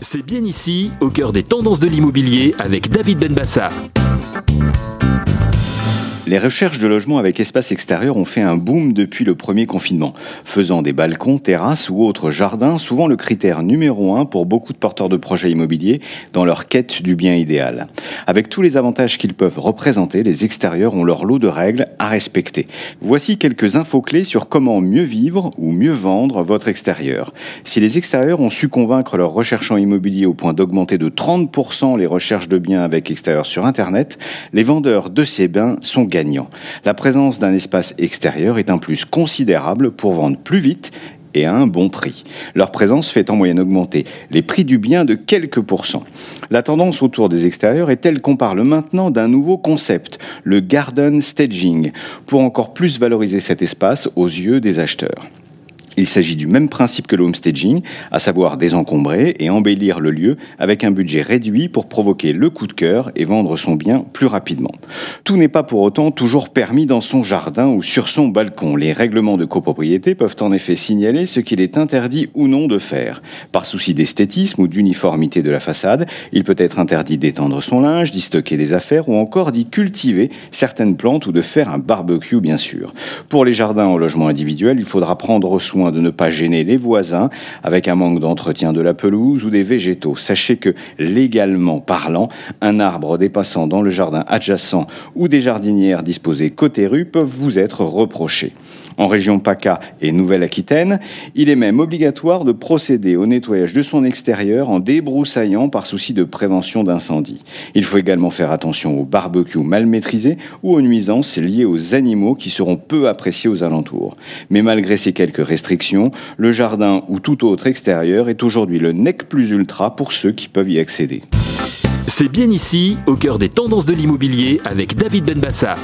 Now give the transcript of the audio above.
C'est bien ici, au cœur des tendances de l'immobilier, avec David Benbassa. Les recherches de logements avec espace extérieur ont fait un boom depuis le premier confinement, faisant des balcons, terrasses ou autres jardins souvent le critère numéro un pour beaucoup de porteurs de projets immobiliers dans leur quête du bien idéal. Avec tous les avantages qu'ils peuvent représenter, les extérieurs ont leur lot de règles à respecter. Voici quelques infos clés sur comment mieux vivre ou mieux vendre votre extérieur. Si les extérieurs ont su convaincre leurs recherchants immobiliers au point d'augmenter de 30% les recherches de biens avec extérieur sur Internet, les vendeurs de ces biens sont la présence d'un espace extérieur est un plus considérable pour vendre plus vite et à un bon prix. Leur présence fait en moyenne augmenter les prix du bien de quelques pourcents. La tendance autour des extérieurs est telle qu'on parle maintenant d'un nouveau concept, le garden staging, pour encore plus valoriser cet espace aux yeux des acheteurs. Il s'agit du même principe que le homestaging, à savoir désencombrer et embellir le lieu avec un budget réduit pour provoquer le coup de cœur et vendre son bien plus rapidement. Tout n'est pas pour autant toujours permis dans son jardin ou sur son balcon. Les règlements de copropriété peuvent en effet signaler ce qu'il est interdit ou non de faire. Par souci d'esthétisme ou d'uniformité de la façade, il peut être interdit d'étendre son linge, d'y stocker des affaires ou encore d'y cultiver certaines plantes ou de faire un barbecue bien sûr. Pour les jardins en logement individuel, il faudra prendre soin de ne pas gêner les voisins avec un manque d'entretien de la pelouse ou des végétaux. Sachez que, légalement parlant, un arbre dépassant dans le jardin adjacent ou des jardinières disposées côté rue peuvent vous être reprochés. En région PACA et Nouvelle-Aquitaine, il est même obligatoire de procéder au nettoyage de son extérieur en débroussaillant par souci de prévention d'incendie. Il faut également faire attention aux barbecues mal maîtrisés ou aux nuisances liées aux animaux qui seront peu appréciés aux alentours. Mais malgré ces quelques restrictions, le jardin ou tout autre extérieur est aujourd'hui le nec plus ultra pour ceux qui peuvent y accéder. C'est bien ici, au cœur des tendances de l'immobilier, avec David Benbassa.